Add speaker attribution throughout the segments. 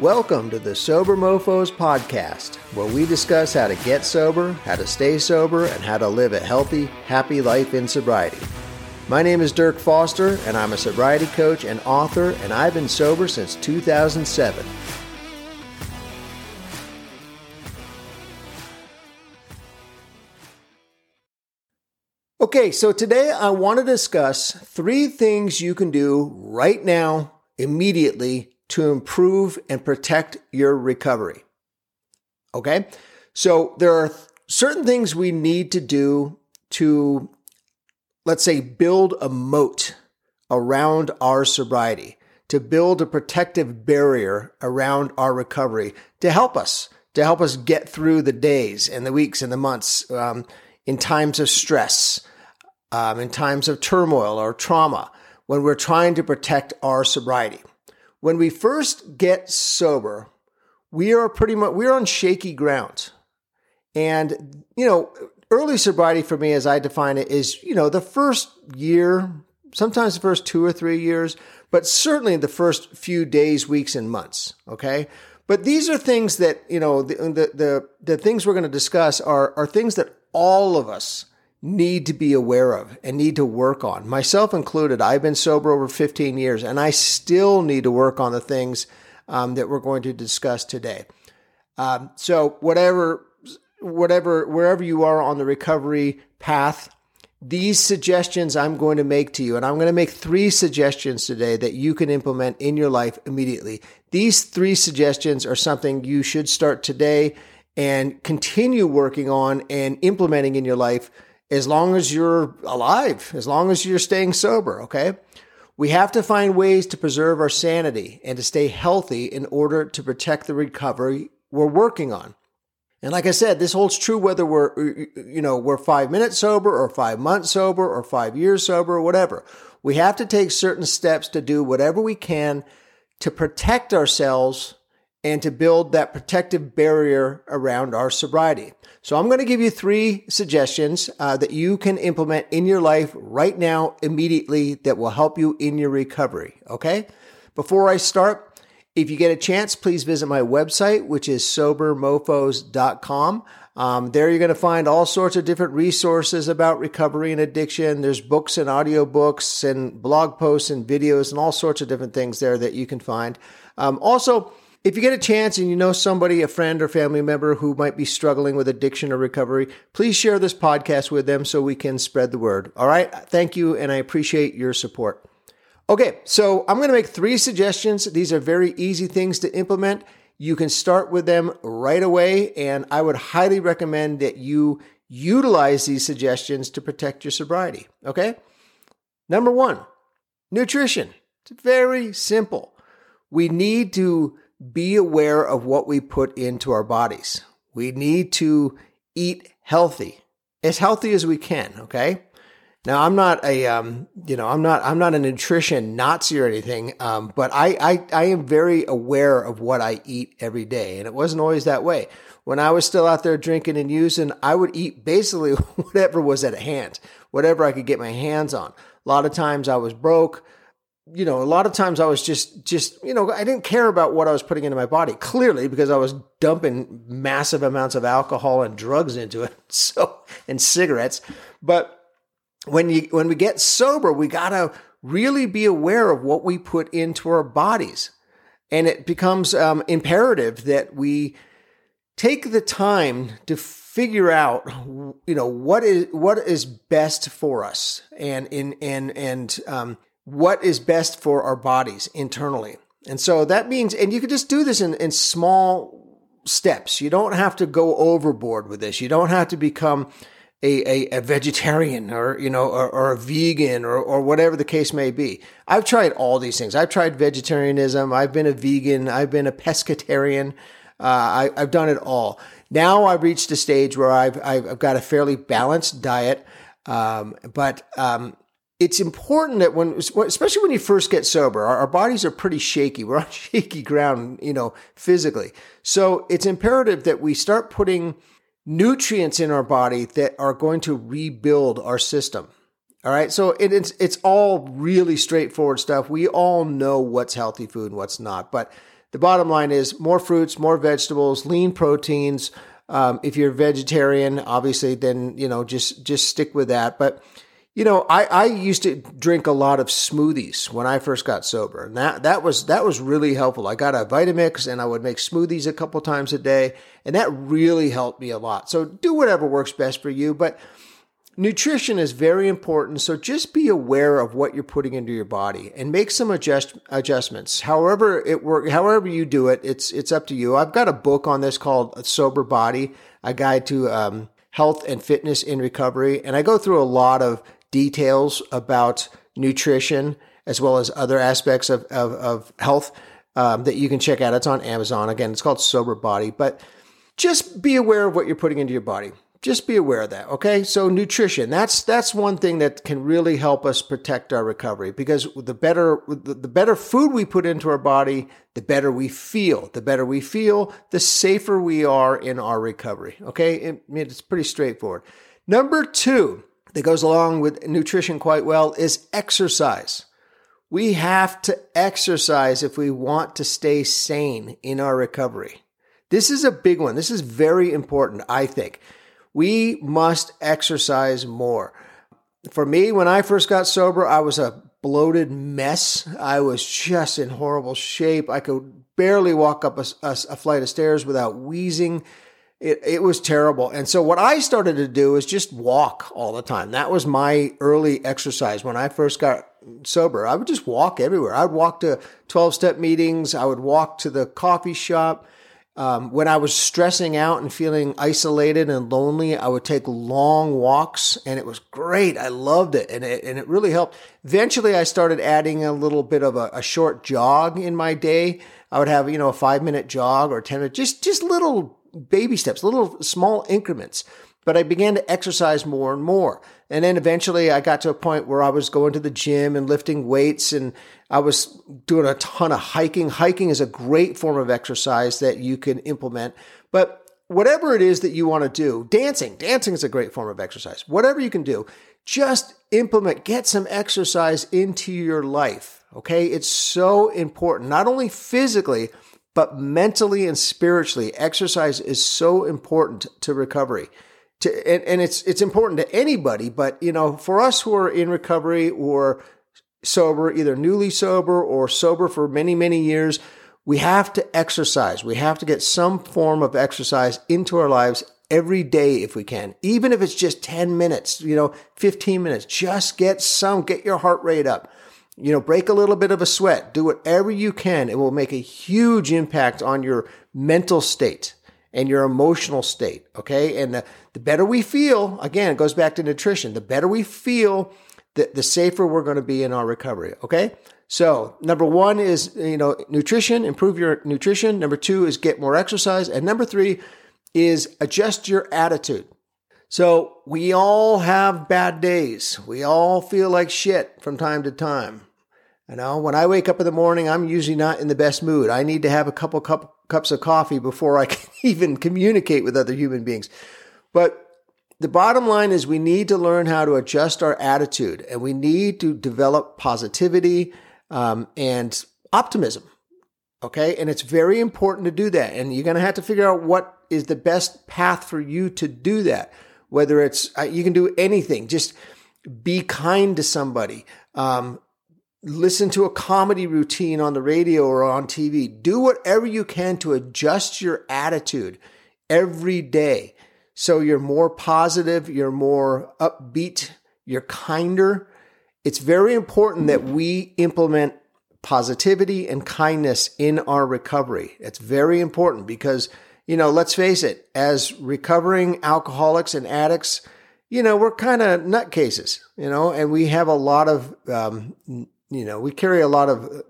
Speaker 1: Welcome to the Sober Mofos podcast, where we discuss how to get sober, how to stay sober, and how to live a healthy, happy life in sobriety. My name is Dirk Foster, and I'm a sobriety coach and author, and I've been sober since 2007. Okay, so today I want to discuss three things you can do right now, immediately, to improve and protect your recovery. Okay, so there are certain things we need to do to, let's say, build a moat around our sobriety, to build a protective barrier around our recovery to help us, to help us get through the days and the weeks and the months um, in times of stress, um, in times of turmoil or trauma, when we're trying to protect our sobriety. When we first get sober, we are pretty much we're on shaky ground. And you know, early sobriety for me as I define it is, you know, the first year, sometimes the first 2 or 3 years, but certainly the first few days, weeks and months, okay? But these are things that, you know, the the the, the things we're going to discuss are are things that all of us need to be aware of and need to work on, myself included. I've been sober over 15 years and I still need to work on the things um, that we're going to discuss today. Um, so, whatever, whatever, wherever you are on the recovery path, these suggestions I'm going to make to you, and I'm going to make three suggestions today that you can implement in your life immediately. These three suggestions are something you should start today and continue working on and implementing in your life as long as you're alive, as long as you're staying sober, okay? We have to find ways to preserve our sanity and to stay healthy in order to protect the recovery we're working on. And like I said, this holds true whether we're, you know, we're five minutes sober or five months sober or five years sober or whatever. We have to take certain steps to do whatever we can to protect ourselves and to build that protective barrier around our sobriety. So I'm going to give you three suggestions uh, that you can implement in your life right now, immediately, that will help you in your recovery. Okay. Before I start, if you get a chance, please visit my website, which is sobermofos.com. Um, there you're going to find all sorts of different resources about recovery and addiction. There's books and audiobooks and blog posts and videos and all sorts of different things there that you can find. Um, also, if you get a chance and you know somebody, a friend or family member who might be struggling with addiction or recovery, please share this podcast with them so we can spread the word. All right. Thank you. And I appreciate your support. Okay. So I'm going to make three suggestions. These are very easy things to implement. You can start with them right away. And I would highly recommend that you utilize these suggestions to protect your sobriety. Okay. Number one, nutrition. It's very simple. We need to be aware of what we put into our bodies. We need to eat healthy, as healthy as we can. Okay. Now I'm not a, um, you know, I'm not, I'm not a nutrition Nazi or anything. Um, but I, I, I am very aware of what I eat every day. And it wasn't always that way. When I was still out there drinking and using, I would eat basically whatever was at hand, whatever I could get my hands on. A lot of times I was broke you know, a lot of times I was just, just, you know, I didn't care about what I was putting into my body, clearly, because I was dumping massive amounts of alcohol and drugs into it. So, and cigarettes. But when you, when we get sober, we got to really be aware of what we put into our bodies. And it becomes um, imperative that we take the time to figure out, you know, what is, what is best for us and, in, and, and, um, what is best for our bodies internally. And so that means, and you can just do this in, in small steps. You don't have to go overboard with this. You don't have to become a, a, a vegetarian or, you know, or, or, a vegan or, or whatever the case may be. I've tried all these things. I've tried vegetarianism. I've been a vegan. I've been a pescatarian. Uh, I, have done it all. Now I've reached a stage where I've, I've got a fairly balanced diet. Um, but, um, it's important that when, especially when you first get sober, our, our, bodies are pretty shaky. We're on shaky ground, you know, physically. So it's imperative that we start putting nutrients in our body that are going to rebuild our system. All right. So it, it's, it's all really straightforward stuff. We all know what's healthy food and what's not, but the bottom line is more fruits, more vegetables, lean proteins. Um, if you're vegetarian, obviously, then you know just just stick with that. But you know, I, I used to drink a lot of smoothies when I first got sober, and that that was that was really helpful. I got a Vitamix, and I would make smoothies a couple times a day, and that really helped me a lot. So do whatever works best for you, but nutrition is very important. So just be aware of what you're putting into your body and make some adjust adjustments. However it work, however you do it, it's it's up to you. I've got a book on this called Sober Body, a guide to um, health and fitness in recovery, and I go through a lot of details about nutrition as well as other aspects of, of, of health um, that you can check out. It's on Amazon. Again, it's called Sober Body. But just be aware of what you're putting into your body. Just be aware of that. Okay. So nutrition, that's, that's one thing that can really help us protect our recovery because the better, the better food we put into our body, the better we feel. The better we feel, the safer we are in our recovery. Okay. It, it's pretty straightforward. Number two, that goes along with nutrition quite well is exercise. We have to exercise if we want to stay sane in our recovery. This is a big one. This is very important, I think. We must exercise more. For me, when I first got sober, I was a bloated mess. I was just in horrible shape. I could barely walk up a, a, a flight of stairs without wheezing. It, it was terrible. And so what I started to do is just walk all the time. That was my early exercise when I first got sober. I would just walk everywhere. I would walk to 12 step meetings. I would walk to the coffee shop. Um, when I was stressing out and feeling isolated and lonely, I would take long walks and it was great. I loved it and it, and it really helped. Eventually I started adding a little bit of a, a short jog in my day. I would have, you know, a five minute jog or 10 minutes, just, just little baby steps, little small increments. But I began to exercise more and more. And then eventually I got to a point where I was going to the gym and lifting weights and I was doing a ton of hiking. Hiking is a great form of exercise that you can implement. But whatever it is that you want to do, dancing, dancing is a great form of exercise. Whatever you can do, just implement, get some exercise into your life. Okay. It's so important, not only physically, but mentally and spiritually, exercise is so important to recovery. To, and, and it's it's important to anybody, but you know, for us who are in recovery or sober, either newly sober or sober for many, many years, we have to exercise. We have to get some form of exercise into our lives every day if we can, even if it's just 10 minutes, you know, 15 minutes, just get some, get your heart rate up you know, break a little bit of a sweat, do whatever you can. It will make a huge impact on your mental state and your emotional state. Okay. And the, the better we feel, again, it goes back to nutrition. The better we feel, the, the safer we're going to be in our recovery. Okay. So number one is, you know, nutrition, improve your nutrition. Number two is get more exercise. And number three is adjust your attitude. So we all have bad days. We all feel like shit from time to time. You know, when I wake up in the morning, I'm usually not in the best mood. I need to have a couple cup, cups of coffee before I can even communicate with other human beings. But the bottom line is we need to learn how to adjust our attitude and we need to develop positivity um, and optimism. Okay. And it's very important to do that. And you're going to have to figure out what is the best path for you to do that whether it's uh, you can do anything. Just be kind to somebody. Um, listen to a comedy routine on the radio or on tv do whatever you can to adjust your attitude every day so you're more positive you're more upbeat you're kinder. It's very important that we implement positivity and kindness in our recovery. It's very important because you know, let's face it, as recovering alcoholics and addicts, you know, we're kind of nutcases, you know, and we have a lot of, um, you know, we carry a lot of,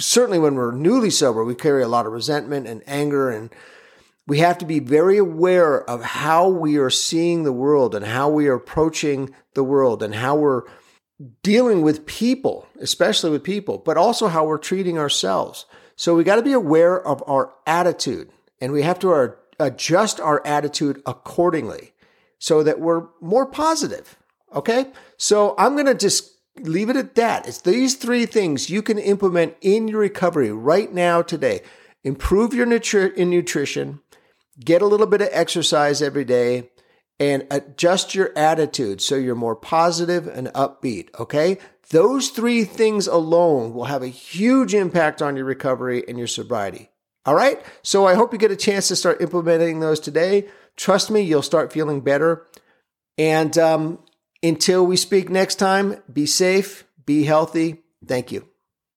Speaker 1: certainly when we're newly sober, we carry a lot of resentment and anger and, we have to be very aware of how we are seeing the world and how we are approaching the world and how we're dealing with people, especially with people, but also how we're treating ourselves. So we got to be aware of our attitude and we have to adjust our attitude accordingly so that we're more positive. Okay. So I'm going to just leave it at that. It's these three things you can implement in your recovery right now today. improve your nutri- in nutrition, get a little bit of exercise every day, and adjust your attitude so you're more positive and upbeat. Okay. Those three things alone will have a huge impact on your recovery and your sobriety. All right. So I hope you get a chance to start implementing those today. Trust me, you'll start feeling better. And um, until we speak next time, be safe, be healthy. Thank you.